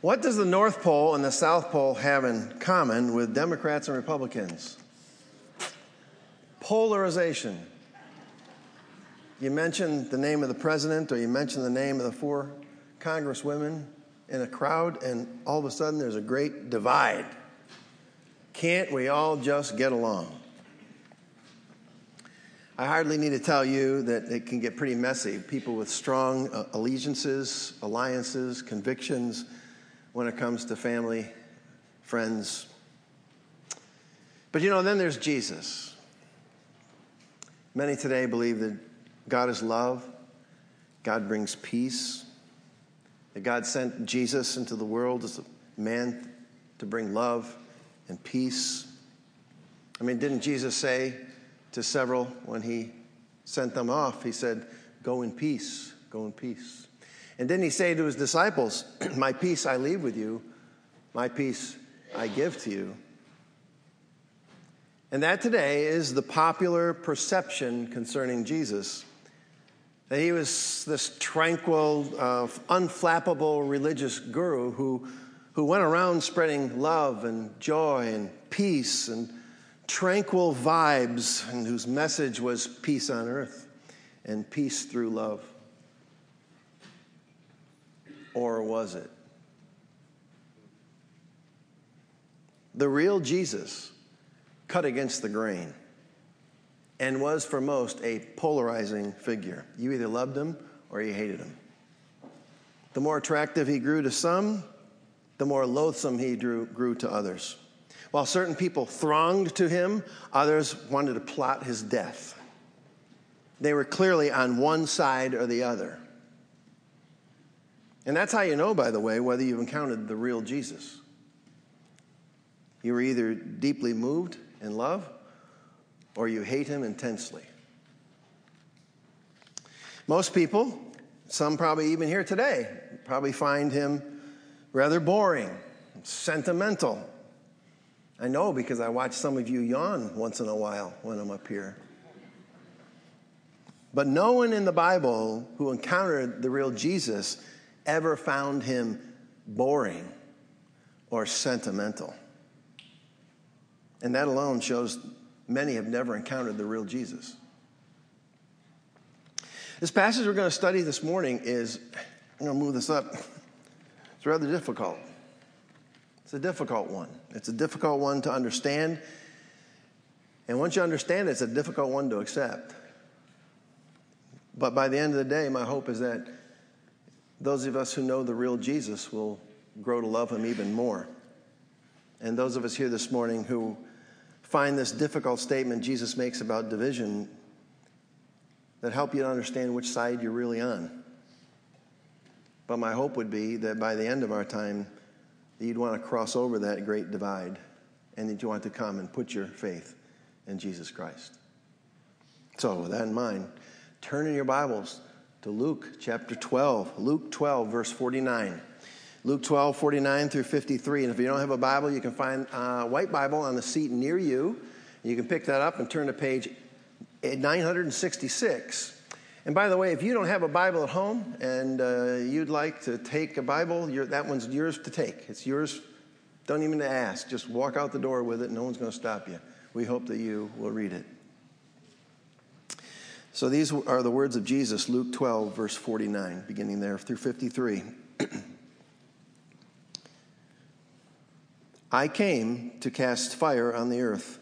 What does the North Pole and the South Pole have in common with Democrats and Republicans? Polarization. You mention the name of the president or you mention the name of the four congresswomen in a crowd, and all of a sudden there's a great divide. Can't we all just get along? I hardly need to tell you that it can get pretty messy. People with strong uh, allegiances, alliances, convictions when it comes to family, friends. But you know, then there's Jesus. Many today believe that God is love, God brings peace, that God sent Jesus into the world as a man to bring love and peace. I mean, didn't Jesus say, to several when he sent them off. He said, Go in peace, go in peace. And didn't he say to his disciples, My peace I leave with you, my peace I give to you? And that today is the popular perception concerning Jesus that he was this tranquil, uh, unflappable religious guru who, who went around spreading love and joy and peace and tranquil vibes and whose message was peace on earth and peace through love? Or was it? The real Jesus cut against the grain and was for most a polarizing figure. You either loved him or you hated him. The more attractive he grew to some, the more loathsome he drew, grew to others. While certain people thronged to him, others wanted to plot his death. They were clearly on one side or the other. And that's how you know, by the way, whether you've encountered the real Jesus. You were either deeply moved in love or you hate him intensely. Most people, some probably even here today, probably find him rather boring, sentimental, I know because I watch some of you yawn once in a while when I'm up here. But no one in the Bible who encountered the real Jesus ever found him boring or sentimental. And that alone shows many have never encountered the real Jesus. This passage we're going to study this morning is, I'm going to move this up, it's rather difficult. It's a difficult one. It's a difficult one to understand. And once you understand it, it's a difficult one to accept. But by the end of the day, my hope is that those of us who know the real Jesus will grow to love him even more. And those of us here this morning who find this difficult statement Jesus makes about division that help you to understand which side you're really on. But my hope would be that by the end of our time, that you'd want to cross over that great divide and that you want to come and put your faith in Jesus Christ. So, with that in mind, turn in your Bibles to Luke chapter 12. Luke 12, verse 49. Luke 12, 49 through 53. And if you don't have a Bible, you can find a white Bible on the seat near you. You can pick that up and turn to page 966. And by the way, if you don't have a Bible at home and uh, you'd like to take a Bible, that one's yours to take. It's yours. Don't even ask. Just walk out the door with it. No one's going to stop you. We hope that you will read it. So these are the words of Jesus, Luke 12, verse 49, beginning there through 53. I came to cast fire on the earth,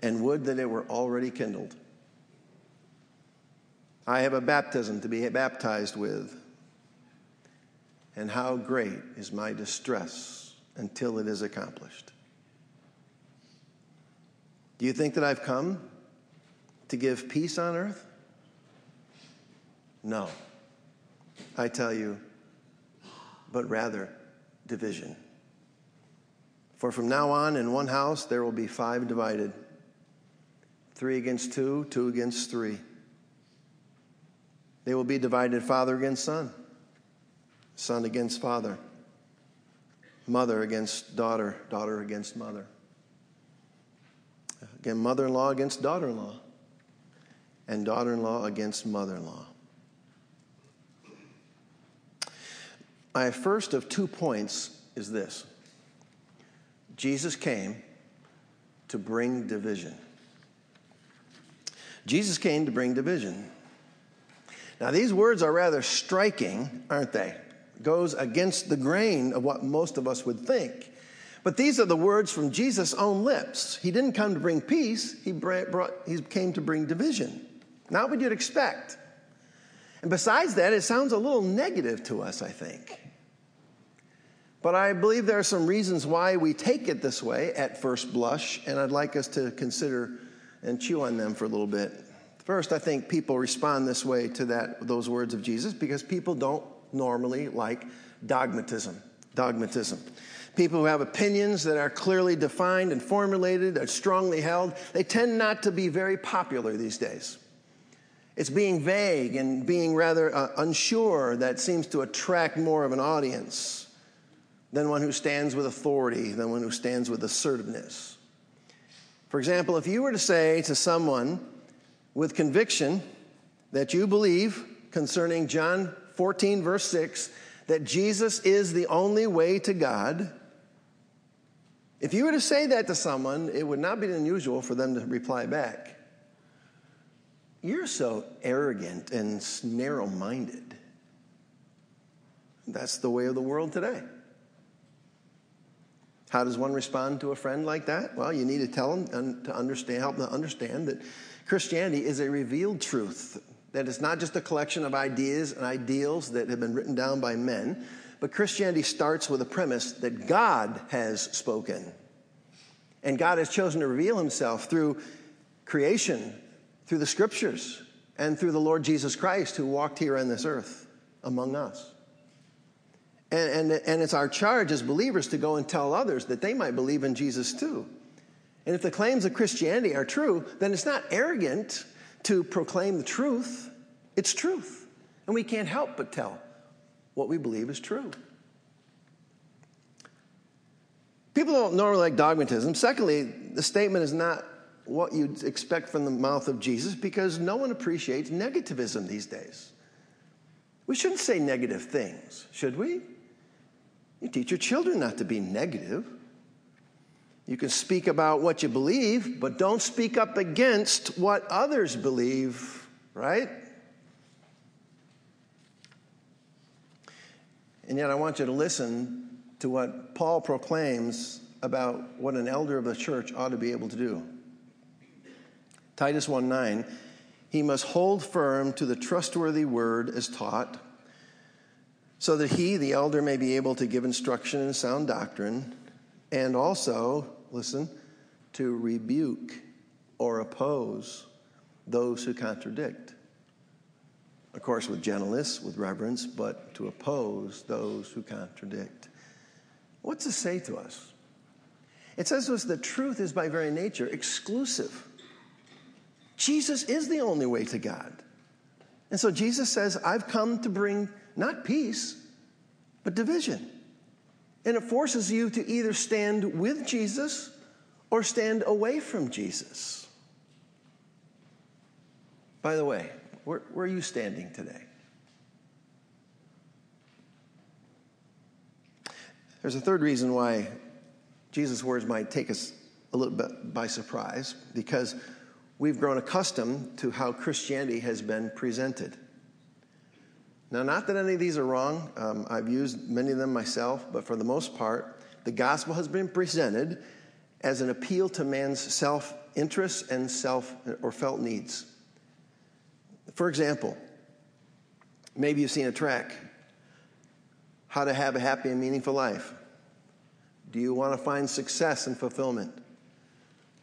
and would that it were already kindled. I have a baptism to be baptized with. And how great is my distress until it is accomplished. Do you think that I've come to give peace on earth? No. I tell you, but rather division. For from now on, in one house, there will be five divided three against two, two against three. They will be divided father against son, son against father, mother against daughter, daughter against mother. Again, mother in law against daughter in law, and daughter in law against mother in law. my first of two points is this Jesus came to bring division. Jesus came to bring division. Now, these words are rather striking, aren't they? Goes against the grain of what most of us would think. But these are the words from Jesus' own lips. He didn't come to bring peace, he, brought, he came to bring division. Not what you'd expect. And besides that, it sounds a little negative to us, I think. But I believe there are some reasons why we take it this way at first blush, and I'd like us to consider and chew on them for a little bit. First, I think people respond this way to that, those words of Jesus because people don't normally like dogmatism. Dogmatism. People who have opinions that are clearly defined and formulated, are strongly held, they tend not to be very popular these days. It's being vague and being rather uh, unsure that seems to attract more of an audience than one who stands with authority, than one who stands with assertiveness. For example, if you were to say to someone, with conviction that you believe concerning John 14, verse 6, that Jesus is the only way to God, if you were to say that to someone, it would not be unusual for them to reply back, You're so arrogant and narrow minded. That's the way of the world today. How does one respond to a friend like that? Well, you need to tell them to understand, help them understand that Christianity is a revealed truth, that it's not just a collection of ideas and ideals that have been written down by men, but Christianity starts with a premise that God has spoken. And God has chosen to reveal himself through creation, through the scriptures, and through the Lord Jesus Christ who walked here on this earth among us. And, and, and it's our charge as believers to go and tell others that they might believe in Jesus too. And if the claims of Christianity are true, then it's not arrogant to proclaim the truth. It's truth. And we can't help but tell what we believe is true. People don't normally like dogmatism. Secondly, the statement is not what you'd expect from the mouth of Jesus because no one appreciates negativism these days. We shouldn't say negative things, should we? You teach your children not to be negative. You can speak about what you believe, but don't speak up against what others believe, right? And yet, I want you to listen to what Paul proclaims about what an elder of the church ought to be able to do. Titus 1 9, he must hold firm to the trustworthy word as taught, so that he, the elder, may be able to give instruction in sound doctrine, and also listen, to rebuke or oppose those who contradict. Of course, with gentleness, with reverence, but to oppose those who contradict. What's it say to us? It says to us that truth is by very nature exclusive. Jesus is the only way to God. And so Jesus says, I've come to bring not peace, but division. And it forces you to either stand with Jesus or stand away from Jesus. By the way, where, where are you standing today? There's a third reason why Jesus' words might take us a little bit by surprise because we've grown accustomed to how Christianity has been presented. Now, not that any of these are wrong. Um, I've used many of them myself, but for the most part, the gospel has been presented as an appeal to man's self interests and self or felt needs. For example, maybe you've seen a track How to Have a Happy and Meaningful Life. Do you want to find success and fulfillment?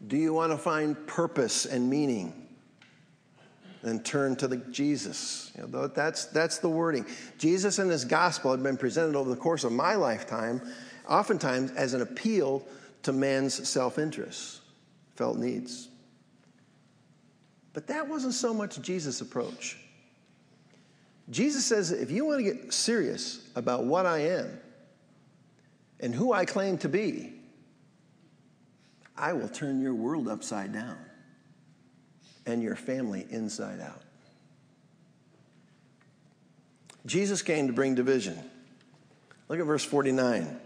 Do you want to find purpose and meaning? and turn to the Jesus. You know, that's, that's the wording. Jesus and his gospel have been presented over the course of my lifetime, oftentimes as an appeal to man's self interest, felt needs. But that wasn't so much Jesus' approach. Jesus says if you want to get serious about what I am and who I claim to be, I will turn your world upside down and your family inside out. Jesus came to bring division. Look at verse 49.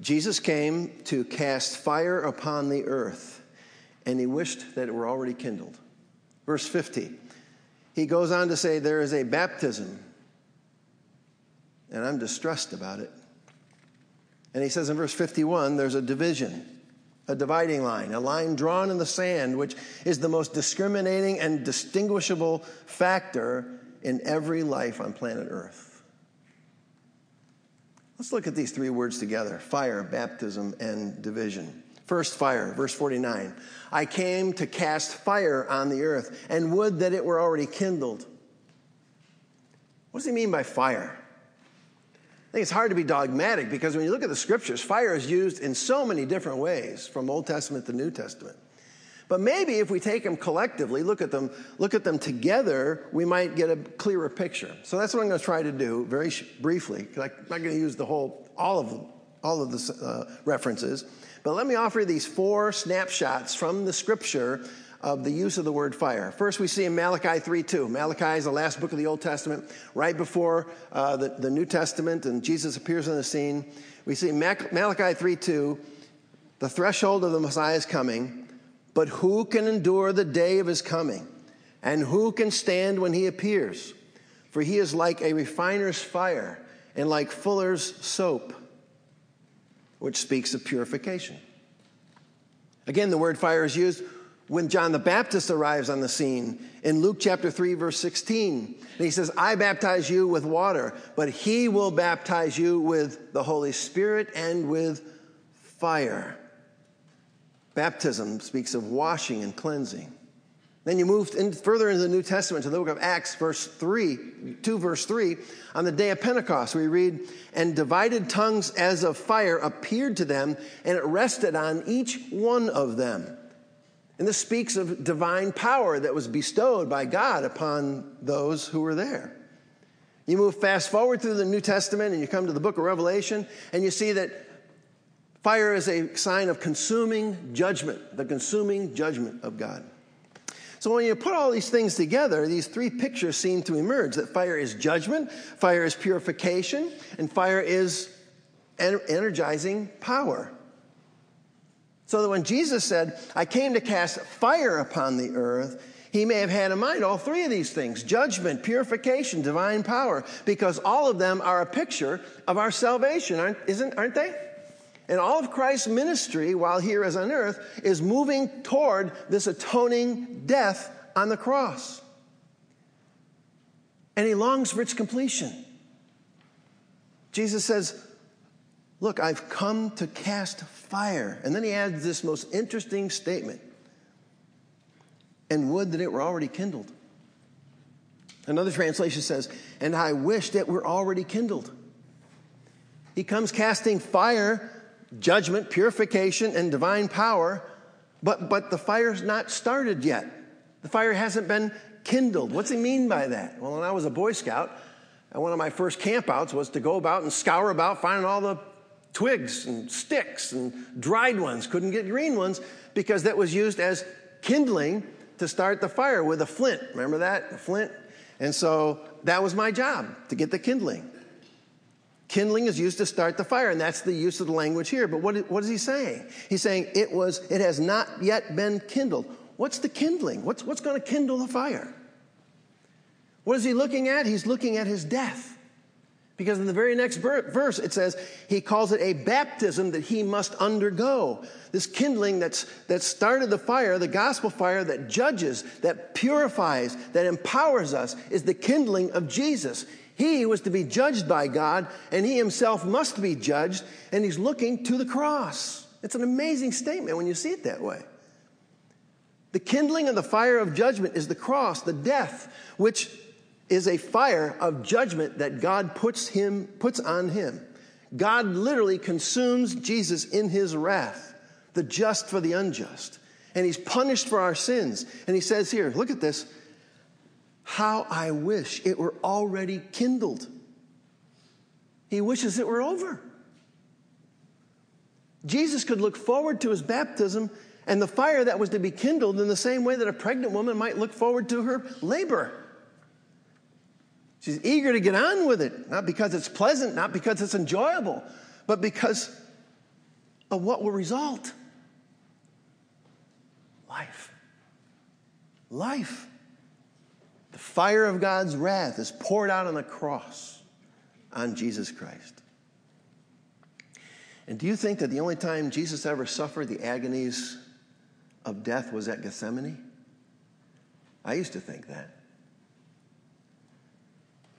Jesus came to cast fire upon the earth, and he wished that it were already kindled. Verse 50. He goes on to say, There is a baptism, and I'm distressed about it. And he says in verse 51 there's a division, a dividing line, a line drawn in the sand, which is the most discriminating and distinguishable factor in every life on planet Earth. Let's look at these three words together fire, baptism, and division. First, fire, verse 49. I came to cast fire on the earth, and would that it were already kindled. What does he mean by fire? I think it's hard to be dogmatic because when you look at the scriptures, fire is used in so many different ways from Old Testament to New Testament. But maybe if we take them collectively, look at them, look at them together, we might get a clearer picture. So that's what I'm going to try to do very sh- briefly. I'm not going to use the whole, all of, all of the uh, references. But let me offer you these four snapshots from the scripture of the use of the word fire. First, we see in Malachi 3 2. Malachi is the last book of the Old Testament, right before uh, the, the New Testament, and Jesus appears on the scene. We see Malachi 3 2, the threshold of the Messiah's coming, but who can endure the day of his coming? And who can stand when he appears? For he is like a refiner's fire and like fuller's soap, which speaks of purification. Again, the word fire is used when John the Baptist arrives on the scene in Luke chapter 3, verse 16. And he says, I baptize you with water, but he will baptize you with the Holy Spirit and with fire. Baptism speaks of washing and cleansing. Then you move in, further into the New Testament to the book of Acts, verse 3, 2 verse 3. On the day of Pentecost, we read, And divided tongues as of fire appeared to them, and it rested on each one of them. And this speaks of divine power that was bestowed by God upon those who were there. You move fast forward through the New Testament and you come to the book of Revelation, and you see that fire is a sign of consuming judgment, the consuming judgment of God. So when you put all these things together, these three pictures seem to emerge that fire is judgment, fire is purification, and fire is energizing power. So that when Jesus said, I came to cast fire upon the earth, he may have had in mind all three of these things judgment, purification, divine power, because all of them are a picture of our salvation, aren't, isn't, aren't they? And all of Christ's ministry while here as on earth is moving toward this atoning death on the cross. And he longs for its completion. Jesus says, Look, I've come to cast fire. And then he adds this most interesting statement and would that it were already kindled. Another translation says, and I wish that we're already kindled. He comes casting fire, judgment, purification, and divine power, but, but the fire's not started yet. The fire hasn't been kindled. What's he mean by that? Well, when I was a Boy Scout, one of my first campouts was to go about and scour about finding all the twigs and sticks and dried ones, couldn't get green ones because that was used as kindling to start the fire with a flint. Remember that? A flint? And so that was my job to get the kindling. Kindling is used to start the fire, and that's the use of the language here. But what, what is he saying? He's saying it was, it has not yet been kindled. What's the kindling? What's, what's going to kindle the fire? What is he looking at? He's looking at his death. Because in the very next verse, it says he calls it a baptism that he must undergo. This kindling that's, that started the fire, the gospel fire that judges, that purifies, that empowers us, is the kindling of Jesus. He was to be judged by God, and he himself must be judged, and he's looking to the cross. It's an amazing statement when you see it that way. The kindling of the fire of judgment is the cross, the death, which is a fire of judgment that God puts him puts on him. God literally consumes Jesus in his wrath, the just for the unjust. And he's punished for our sins. And he says here, look at this. How I wish it were already kindled. He wishes it were over. Jesus could look forward to his baptism and the fire that was to be kindled in the same way that a pregnant woman might look forward to her labor. She's eager to get on with it, not because it's pleasant, not because it's enjoyable, but because of what will result life. Life. The fire of God's wrath is poured out on the cross on Jesus Christ. And do you think that the only time Jesus ever suffered the agonies of death was at Gethsemane? I used to think that.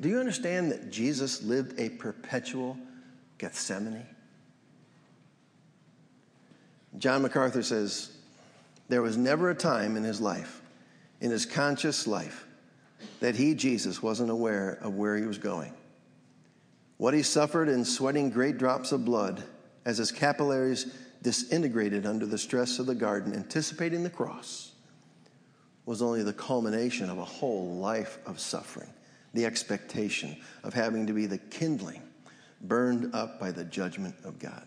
Do you understand that Jesus lived a perpetual Gethsemane? John MacArthur says, There was never a time in his life, in his conscious life, that he, Jesus, wasn't aware of where he was going. What he suffered in sweating great drops of blood as his capillaries disintegrated under the stress of the garden, anticipating the cross, was only the culmination of a whole life of suffering, the expectation of having to be the kindling burned up by the judgment of God.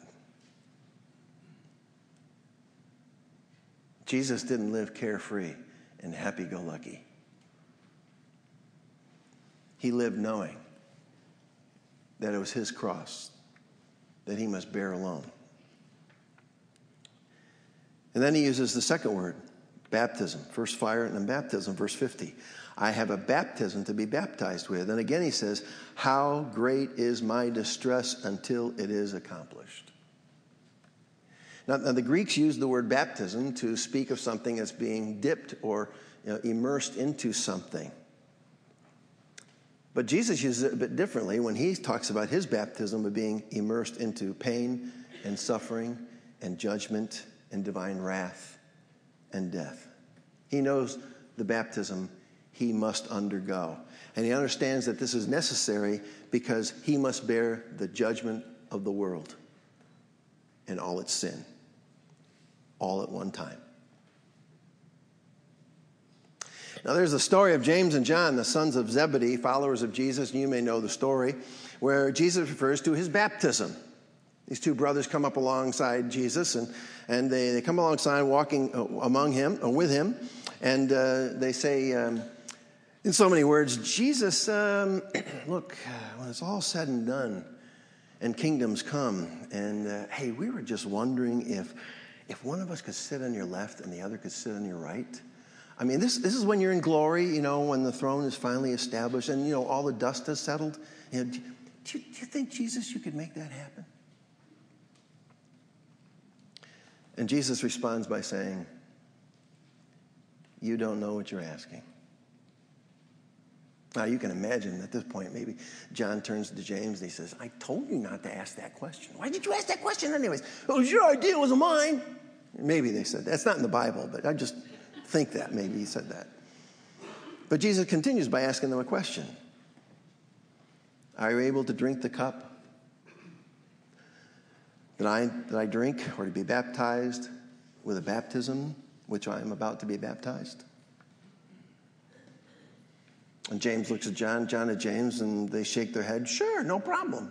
Jesus didn't live carefree and happy go lucky. He lived knowing that it was his cross that he must bear alone. And then he uses the second word, baptism. First fire and then baptism, verse 50. I have a baptism to be baptized with. And again he says, How great is my distress until it is accomplished. Now, now the Greeks used the word baptism to speak of something as being dipped or you know, immersed into something. But Jesus uses it a bit differently when he talks about his baptism of being immersed into pain and suffering and judgment and divine wrath and death. He knows the baptism he must undergo. And he understands that this is necessary because he must bear the judgment of the world and all its sin, all at one time. Now, there's the story of James and John, the sons of Zebedee, followers of Jesus, you may know the story, where Jesus refers to his baptism. These two brothers come up alongside Jesus, and, and they, they come alongside, walking uh, among him, uh, with him, and uh, they say, um, in so many words, Jesus, um, look, when it's all said and done, and kingdoms come, and uh, hey, we were just wondering if, if one of us could sit on your left and the other could sit on your right. I mean, this, this is when you're in glory, you know, when the throne is finally established and, you know, all the dust has settled. You know, do, do, you, do you think, Jesus, you could make that happen? And Jesus responds by saying, You don't know what you're asking. Now, you can imagine at this point, maybe John turns to James and he says, I told you not to ask that question. Why did you ask that question, anyways? It was your idea, it wasn't mine. Maybe they said that's not in the Bible, but I just think that. Maybe he said that. But Jesus continues by asking them a question Are you able to drink the cup that I, that I drink or to be baptized with a baptism which I am about to be baptized? And James looks at John, John at James, and they shake their head, Sure, no problem.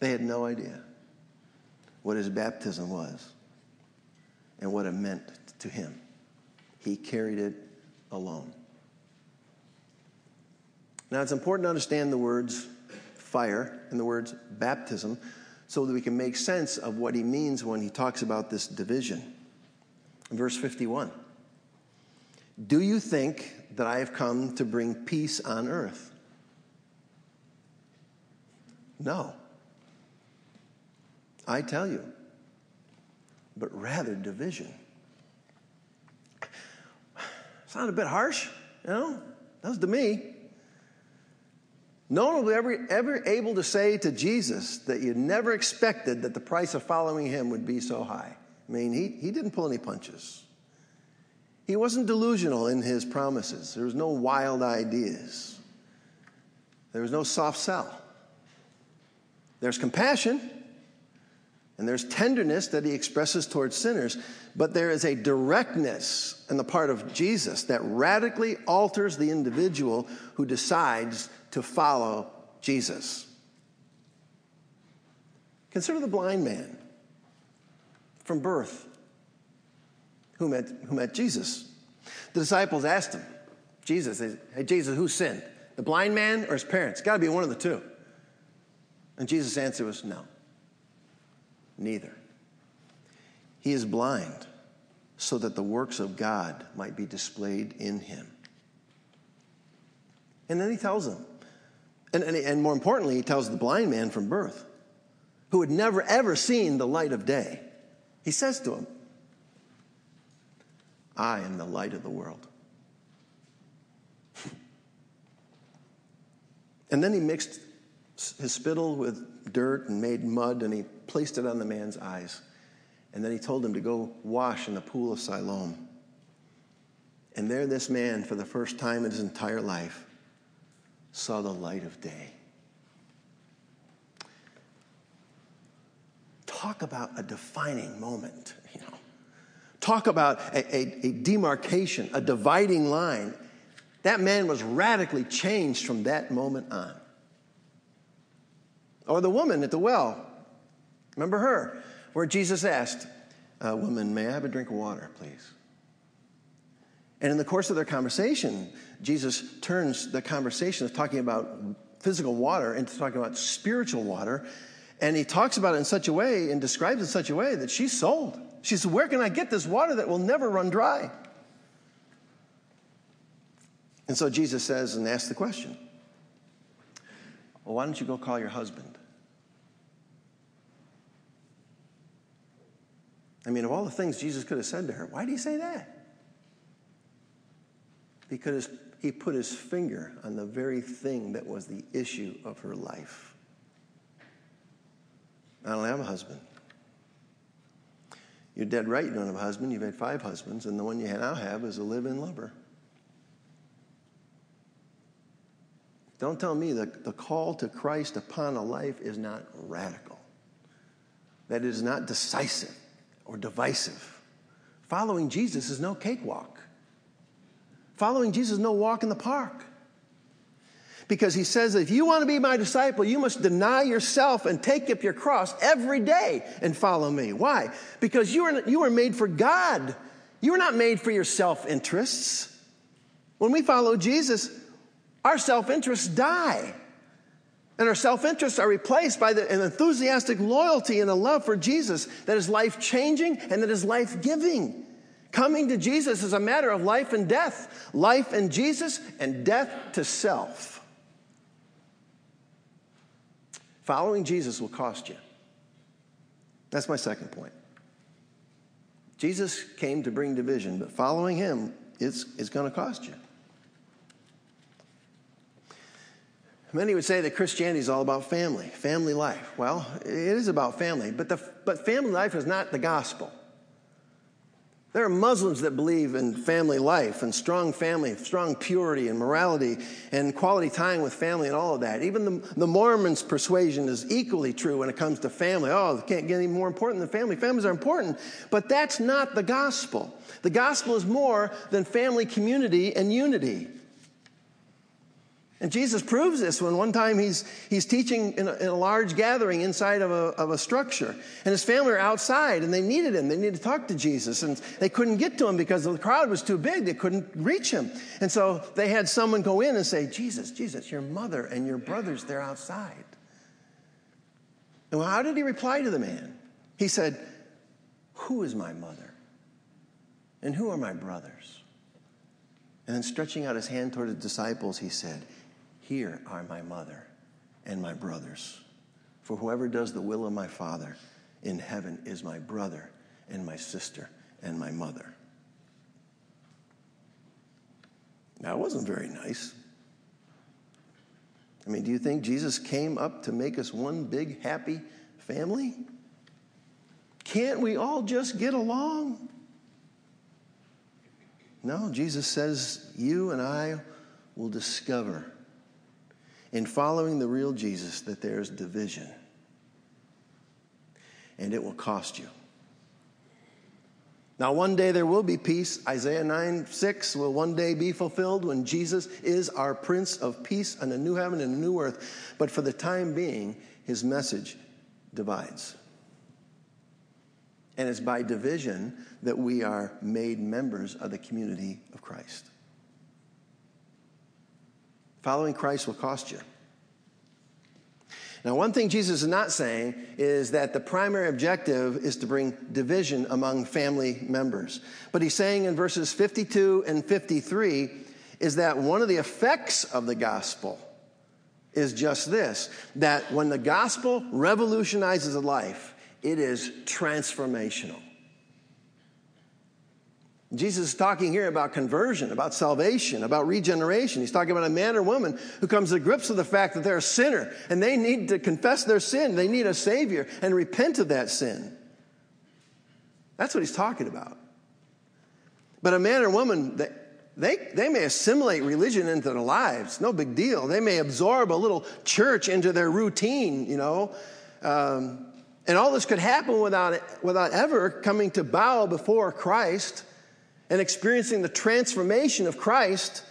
They had no idea what his baptism was and what it meant to him. He carried it alone. Now, it's important to understand the words fire in the words baptism so that we can make sense of what he means when he talks about this division. Verse 51 Do you think that I have come to bring peace on earth? No. I tell you, but rather division. Sound a bit harsh, you know? That's to me. No one will ever, ever able to say to Jesus that you never expected that the price of following him would be so high. I mean, he, he didn't pull any punches. He wasn't delusional in his promises. There was no wild ideas. There was no soft sell. There's compassion, and there's tenderness that he expresses towards sinners, but there is a directness in the part of Jesus that radically alters the individual who decides to follow Jesus. Consider the blind man from birth who met, who met Jesus. The disciples asked him, Jesus, hey, Jesus, who sinned? The blind man or his parents? Got to be one of the two. And Jesus' answer was no, neither. He is blind so that the works of God might be displayed in him. And then he tells them, and, and, and more importantly, he tells the blind man from birth, who had never ever seen the light of day, he says to him, I am the light of the world. and then he mixed his spittle with dirt and made mud and he placed it on the man's eyes. And then he told him to go wash in the pool of Siloam. And there, this man, for the first time in his entire life, saw the light of day. Talk about a defining moment, you know. Talk about a, a, a demarcation, a dividing line. That man was radically changed from that moment on. Or the woman at the well. Remember her, where Jesus asked, uh, Woman, may I have a drink of water, please? And in the course of their conversation, Jesus turns the conversation of talking about physical water into talking about spiritual water. And he talks about it in such a way and describes it in such a way that she's sold. She says, Where can I get this water that will never run dry? And so Jesus says and asks the question Well, why don't you go call your husband? I mean, of all the things Jesus could have said to her, why did he say that? Because he put his finger on the very thing that was the issue of her life. I don't have a husband. You're dead right, you don't have a husband. You've had five husbands, and the one you now have is a live in lover. Don't tell me that the call to Christ upon a life is not radical, that it is not decisive or divisive. Following Jesus is no cakewalk. Following Jesus is no walk in the park. Because he says, if you want to be my disciple, you must deny yourself and take up your cross every day and follow me. Why? Because you are, you are made for God. You are not made for your self interests. When we follow Jesus, our self interests die. And our self interests are replaced by the, an enthusiastic loyalty and a love for Jesus that is life changing and that is life giving. Coming to Jesus is a matter of life and death life in Jesus and death to self. Following Jesus will cost you. That's my second point. Jesus came to bring division, but following him is going to cost you. Many would say that Christianity is all about family, family life. Well, it is about family, but, the, but family life is not the gospel. There are Muslims that believe in family life and strong family, strong purity and morality and quality time with family and all of that. Even the, the Mormons' persuasion is equally true when it comes to family. Oh, it can't get any more important than family. Families are important, but that's not the gospel. The gospel is more than family community and unity. And Jesus proves this when one time he's, he's teaching in a, in a, large gathering inside of a, of a structure. And his family are outside and they needed him. They needed to talk to Jesus. And they couldn't get to him because the crowd was too big. They couldn't reach him. And so they had someone go in and say, Jesus, Jesus, your mother and your brothers, they're outside. And how did he reply to the man? He said, Who is my mother? And who are my brothers? And then stretching out his hand toward the disciples, he said, here are my mother and my brothers. For whoever does the will of my Father in heaven is my brother and my sister and my mother. Now, it wasn't very nice. I mean, do you think Jesus came up to make us one big happy family? Can't we all just get along? No, Jesus says, You and I will discover in following the real Jesus that there's division. And it will cost you. Now, one day there will be peace. Isaiah 9 6 will one day be fulfilled when Jesus is our Prince of Peace on a new heaven and a new earth. But for the time being, his message divides. And it's by division that we are made members of the community of Christ. Following Christ will cost you. Now, one thing Jesus is not saying is that the primary objective is to bring division among family members. But he's saying in verses 52 and 53 is that one of the effects of the gospel is just this that when the gospel revolutionizes a life, it is transformational. Jesus is talking here about conversion, about salvation, about regeneration. He's talking about a man or woman who comes to grips with the fact that they're a sinner and they need to confess their sin. They need a Savior and repent of that sin. That's what he's talking about. But a man or woman, they, they, they may assimilate religion into their lives. No big deal. They may absorb a little church into their routine, you know. Um, and all this could happen without, without ever coming to bow before Christ and experiencing the transformation of Christ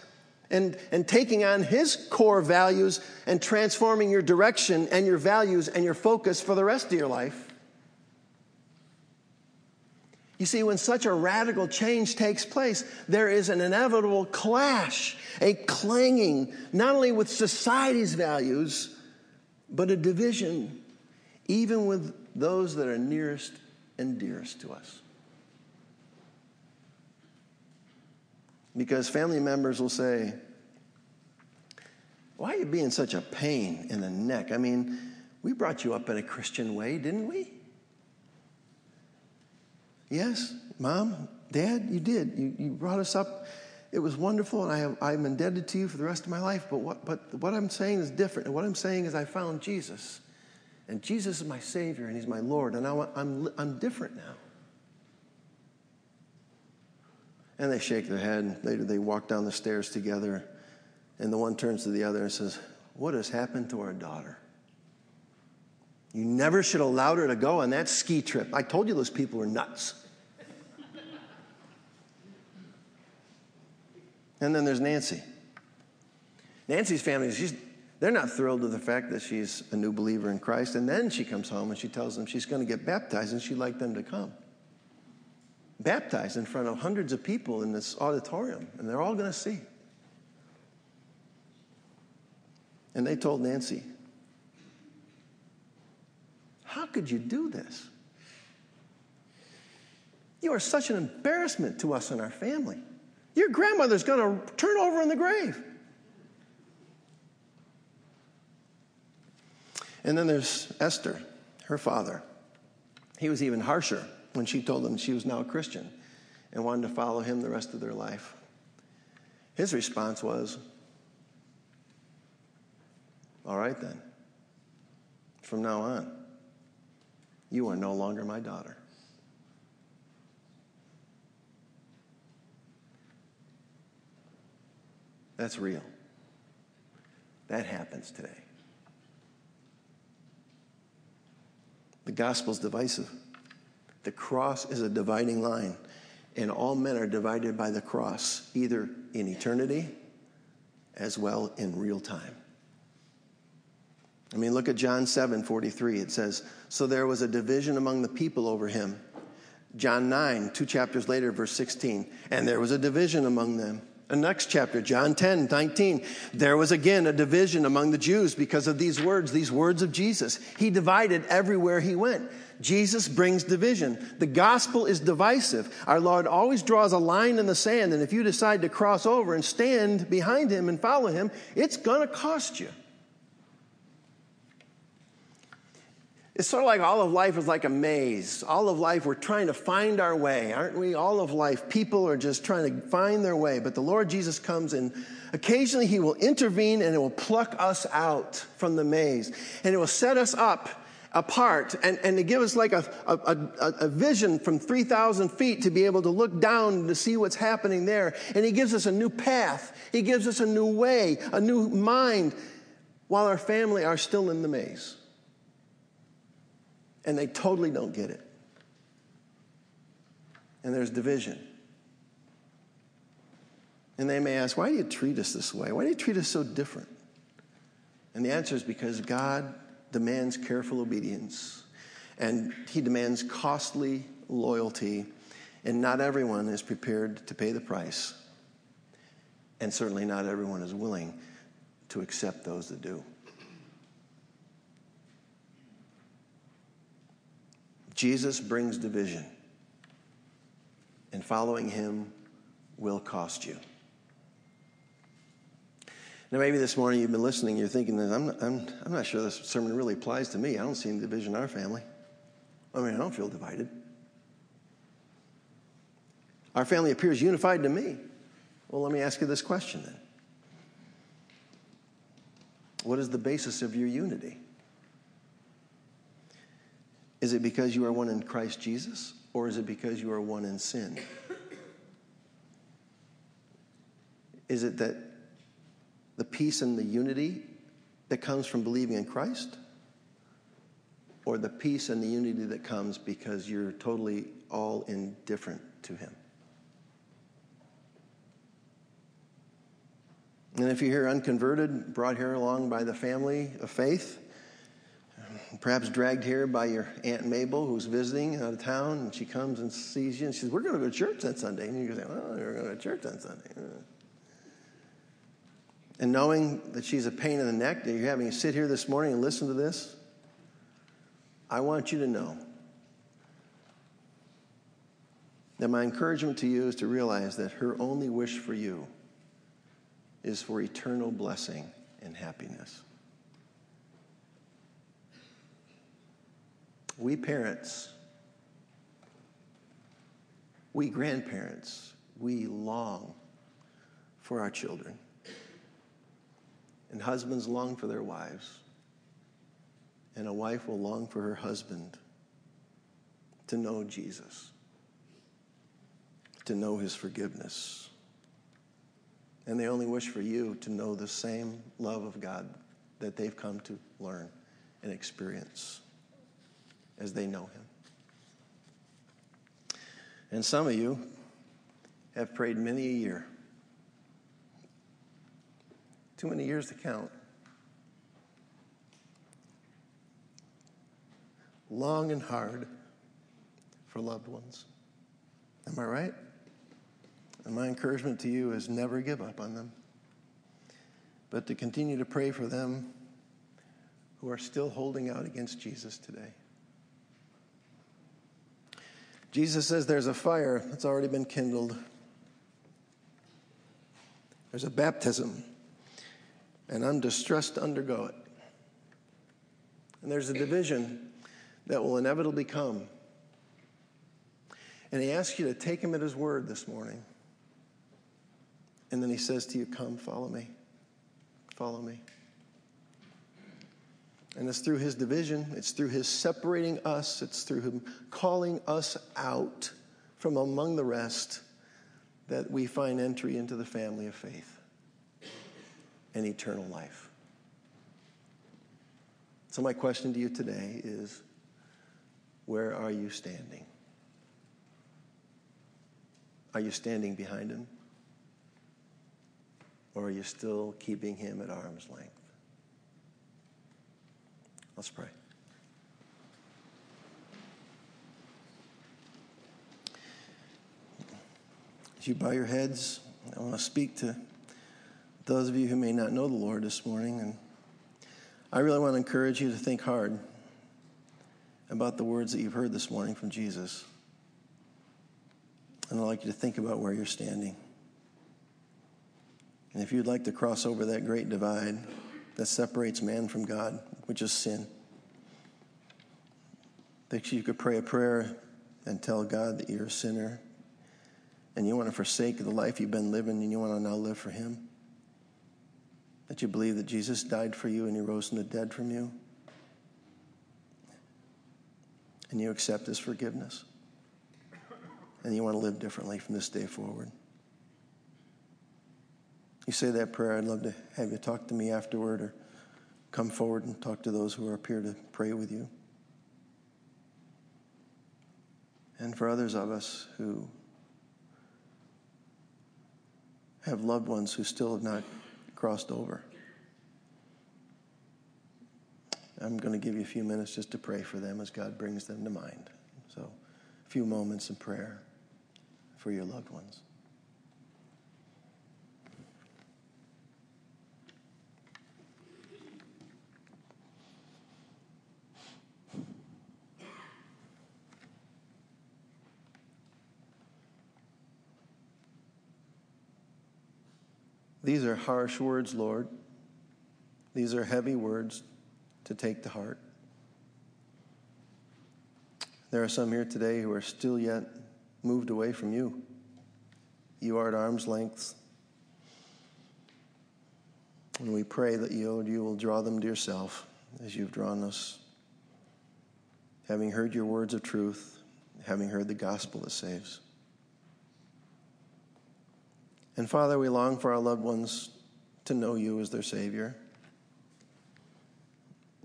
and, and taking on his core values and transforming your direction and your values and your focus for the rest of your life. You see, when such a radical change takes place, there is an inevitable clash, a clanging, not only with society's values, but a division, even with those that are nearest and dearest to us. Because family members will say, Why are you being such a pain in the neck? I mean, we brought you up in a Christian way, didn't we? Yes, mom, dad, you did. You, you brought us up. It was wonderful, and I have, I'm indebted to you for the rest of my life. But what, but what I'm saying is different. And what I'm saying is, I found Jesus. And Jesus is my Savior, and He's my Lord. And I, I'm, I'm different now. And they shake their head. Later, they walk down the stairs together. And the one turns to the other and says, What has happened to our daughter? You never should have allowed her to go on that ski trip. I told you those people were nuts. and then there's Nancy. Nancy's family, she's, they're not thrilled with the fact that she's a new believer in Christ. And then she comes home and she tells them she's going to get baptized and she'd like them to come baptized in front of hundreds of people in this auditorium, and they're all going to see. And they told Nancy, How could you do this? You are such an embarrassment to us and our family. Your grandmother's going to turn over in the grave. And then there's Esther, her father. He was even harsher when she told them she was now a Christian and wanted to follow him the rest of their life. His response was, All right then, from now on, you are no longer my daughter. That's real. That happens today. The gospel's divisive. The cross is a dividing line, and all men are divided by the cross, either in eternity as well in real time. I mean, look at John 7 43. It says, So there was a division among the people over him. John 9, two chapters later, verse 16, and there was a division among them. The next chapter, John 10, 19, there was again a division among the Jews because of these words, these words of Jesus. He divided everywhere he went. Jesus brings division. The gospel is divisive. Our Lord always draws a line in the sand, and if you decide to cross over and stand behind him and follow him, it's going to cost you. It's sort of like all of life is like a maze. All of life, we're trying to find our way, aren't we? All of life, people are just trying to find their way. But the Lord Jesus comes and occasionally He will intervene and it will pluck us out from the maze. And it will set us up apart and, and to give us like a, a, a, vision from 3,000 feet to be able to look down to see what's happening there. And He gives us a new path, He gives us a new way, a new mind, while our family are still in the maze. And they totally don't get it. And there's division. And they may ask, why do you treat us this way? Why do you treat us so different? And the answer is because God demands careful obedience, and he demands costly loyalty, and not everyone is prepared to pay the price. And certainly not everyone is willing to accept those that do. Jesus brings division, and following him will cost you. Now, maybe this morning you've been listening, you're thinking that I'm, I'm, I'm not sure this sermon really applies to me. I don't see any division in our family. I mean, I don't feel divided. Our family appears unified to me. Well, let me ask you this question then What is the basis of your unity? Is it because you are one in Christ Jesus, or is it because you are one in sin? Is it that the peace and the unity that comes from believing in Christ? Or the peace and the unity that comes because you're totally all indifferent to Him? And if you're here unconverted, brought here along by the family of faith, perhaps dragged here by your Aunt Mabel who's visiting out of town, and she comes and sees you and she says, We're going to go to church on Sunday. And you say, Well, we're going to church on Sunday. And knowing that she's a pain in the neck, that you're having to sit here this morning and listen to this, I want you to know that my encouragement to you is to realize that her only wish for you is for eternal blessing and happiness. We parents, we grandparents, we long for our children. And husbands long for their wives. And a wife will long for her husband to know Jesus, to know his forgiveness and they only wish for you to know the same love of God that they've come to learn and experience as they know Him. And some of you have prayed many a year. Too many years to count. Long and hard for loved ones. Am I right? And my encouragement to you is never give up on them, but to continue to pray for them who are still holding out against Jesus today. Jesus says there's a fire that's already been kindled. There's a baptism, and I'm distressed to undergo it. And there's a division that will inevitably come. And he asks you to take him at his word this morning. And then he says to you, Come, follow me. Follow me. And it's through his division, it's through his separating us, it's through him calling us out from among the rest that we find entry into the family of faith and eternal life. So, my question to you today is where are you standing? Are you standing behind him? Or are you still keeping him at arm's length? Let's pray. As you bow your heads, I want to speak to those of you who may not know the Lord this morning. And I really want to encourage you to think hard about the words that you've heard this morning from Jesus. And I'd like you to think about where you're standing. And if you'd like to cross over that great divide that separates man from God, which is sin, that you could pray a prayer and tell God that you're a sinner and you want to forsake the life you've been living and you want to now live for Him. That you believe that Jesus died for you and He rose from the dead from you. And you accept His forgiveness. And you want to live differently from this day forward you say that prayer, I'd love to have you talk to me afterward or come forward and talk to those who are up here to pray with you. And for others of us who have loved ones who still have not crossed over, I'm going to give you a few minutes just to pray for them as God brings them to mind. So, a few moments of prayer for your loved ones. These are harsh words, Lord. These are heavy words to take to heart. There are some here today who are still yet moved away from you. You are at arm's length. And we pray that you, you will draw them to yourself as you've drawn us. Having heard your words of truth, having heard the gospel that saves. And Father, we long for our loved ones to know you as their Savior.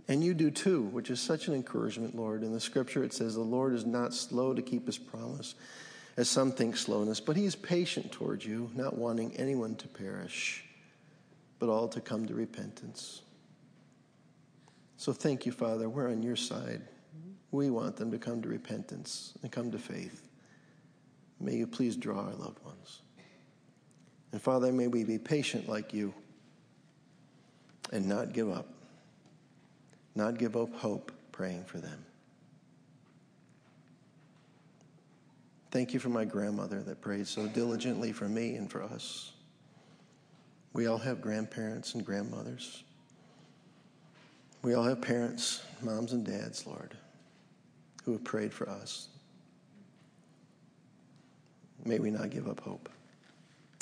And you do too, which is such an encouragement, Lord. In the scripture, it says, The Lord is not slow to keep his promise, as some think slowness, but he is patient toward you, not wanting anyone to perish, but all to come to repentance. So thank you, Father. We're on your side. We want them to come to repentance and come to faith. May you please draw our loved ones. And Father, may we be patient like you and not give up, not give up hope praying for them. Thank you for my grandmother that prayed so diligently for me and for us. We all have grandparents and grandmothers. We all have parents, moms and dads, Lord, who have prayed for us. May we not give up hope.